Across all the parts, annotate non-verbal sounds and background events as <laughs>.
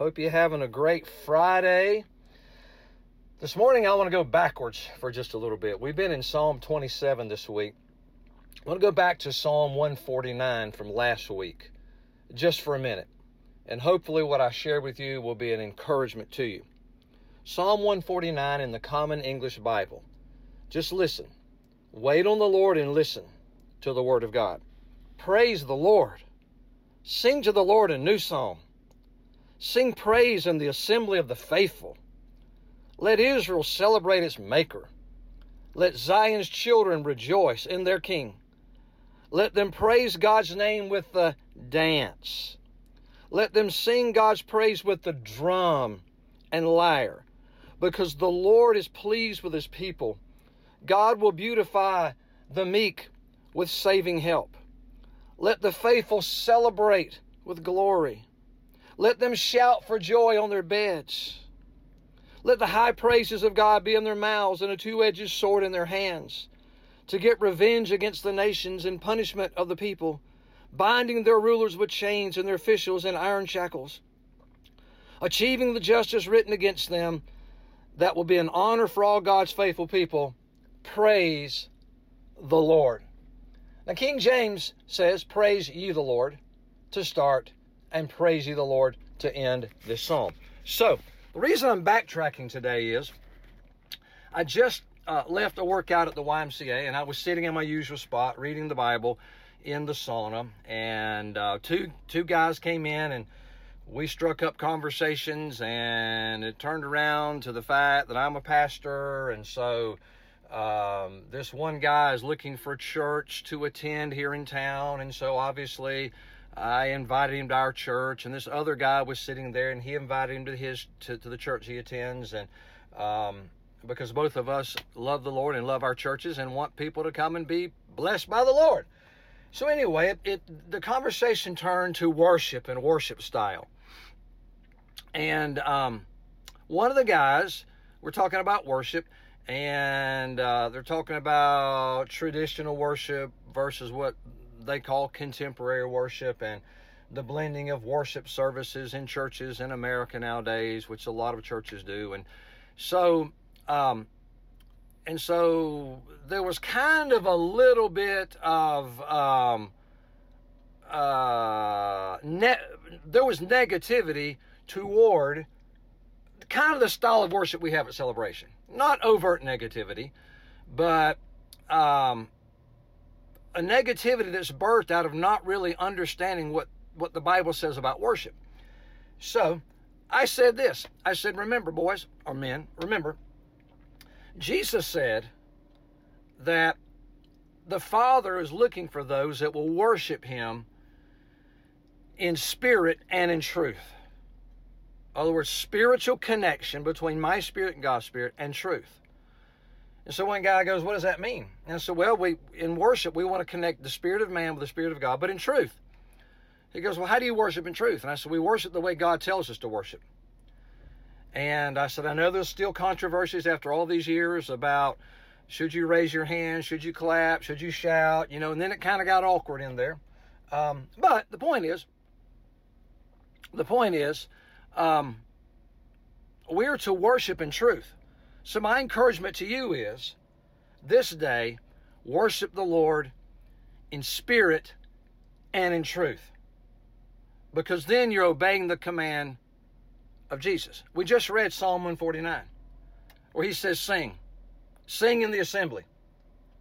Hope you're having a great Friday. This morning, I want to go backwards for just a little bit. We've been in Psalm 27 this week. I want to go back to Psalm 149 from last week, just for a minute. And hopefully, what I share with you will be an encouragement to you. Psalm 149 in the Common English Bible. Just listen. Wait on the Lord and listen to the Word of God. Praise the Lord. Sing to the Lord a new song Sing praise in the assembly of the faithful. Let Israel celebrate its Maker. Let Zion's children rejoice in their King. Let them praise God's name with the dance. Let them sing God's praise with the drum and lyre, because the Lord is pleased with his people. God will beautify the meek with saving help. Let the faithful celebrate with glory. Let them shout for joy on their beds. Let the high praises of God be in their mouths and a two edged sword in their hands, to get revenge against the nations and punishment of the people, binding their rulers with chains and their officials in iron shackles, achieving the justice written against them. That will be an honor for all God's faithful people. Praise the Lord. Now, King James says, Praise ye the Lord to start and praise ye the Lord to end this psalm. So, the reason I'm backtracking today is I just uh, left a workout at the YMCA and I was sitting in my usual spot reading the Bible in the sauna, and uh, two two guys came in and we struck up conversations, and it turned around to the fact that I'm a pastor, and so. Um, this one guy is looking for church to attend here in town, and so obviously I invited him to our church, and this other guy was sitting there, and he invited him to his to, to the church he attends, and um, because both of us love the Lord and love our churches and want people to come and be blessed by the Lord. So anyway, it, it the conversation turned to worship and worship style, and um, one of the guys we're talking about worship, and uh, they're talking about traditional worship versus what they call contemporary worship and the blending of worship services in churches in America nowadays, which a lot of churches do. And so, um, and so there was kind of a little bit of, um, uh, ne- there was negativity toward kind of the style of worship we have at celebration. Not overt negativity, but um, a negativity that's birthed out of not really understanding what, what the Bible says about worship. So I said this I said, remember, boys or men, remember, Jesus said that the Father is looking for those that will worship Him in spirit and in truth. In other words, spiritual connection between my spirit and God's spirit and truth. And so one guy goes, What does that mean? And I said, Well, we in worship we want to connect the spirit of man with the spirit of God, but in truth. He goes, Well, how do you worship in truth? And I said, We worship the way God tells us to worship. And I said, I know there's still controversies after all these years about should you raise your hand, should you clap, should you shout, you know, and then it kind of got awkward in there. Um, but the point is, the point is, um, we're to worship in truth. So, my encouragement to you is this day, worship the Lord in spirit and in truth. Because then you're obeying the command of Jesus. We just read Psalm 149, where he says, Sing. Sing in the assembly.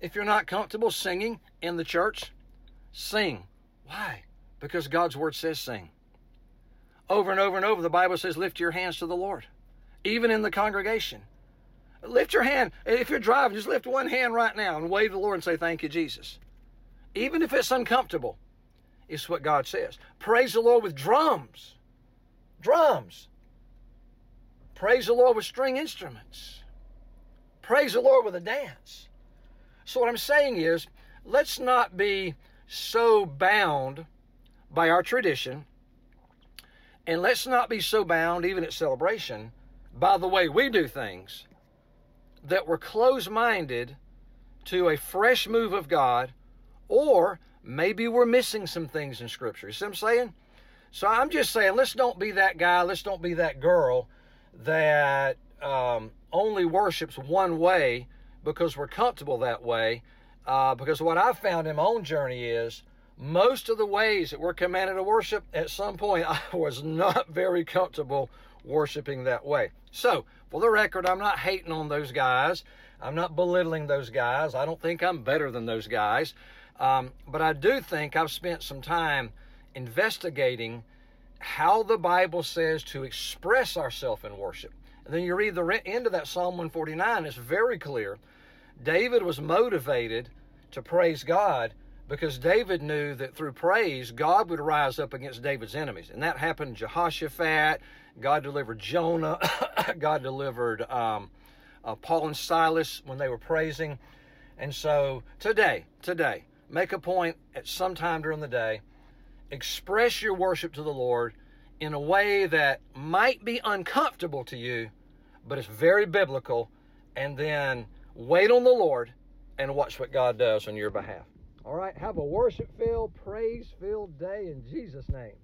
If you're not comfortable singing in the church, sing. Why? Because God's word says sing. Over and over and over, the Bible says, Lift your hands to the Lord, even in the congregation. Lift your hand. If you're driving, just lift one hand right now and wave the Lord and say, Thank you, Jesus. Even if it's uncomfortable, it's what God says. Praise the Lord with drums. Drums. Praise the Lord with string instruments. Praise the Lord with a dance. So, what I'm saying is, let's not be so bound by our tradition, and let's not be so bound, even at celebration, by the way we do things, that we're closed minded to a fresh move of God, or maybe we're missing some things in Scripture. You see what I'm saying? So I'm just saying, let's don't be that guy, let's don't be that girl that um, only worships one way because we're comfortable that way. Uh, because what I've found in my own journey is most of the ways that we're commanded to worship, at some point, <laughs> I was not very comfortable worshiping that way. So, for the record, I'm not hating on those guys. I'm not belittling those guys. I don't think I'm better than those guys. Um, but I do think I've spent some time investigating how the Bible says to express ourselves in worship. And then you read the end of that Psalm 149, it's very clear. David was motivated to praise God because David knew that through praise, God would rise up against David's enemies. And that happened Jehoshaphat. God delivered Jonah. <coughs> God delivered um, uh, Paul and Silas when they were praising. And so today, today, make a point at some time during the day, express your worship to the Lord in a way that might be uncomfortable to you, but it's very biblical. And then wait on the Lord and watch what God does on your behalf. All right, have a worship filled, praise filled day in Jesus' name.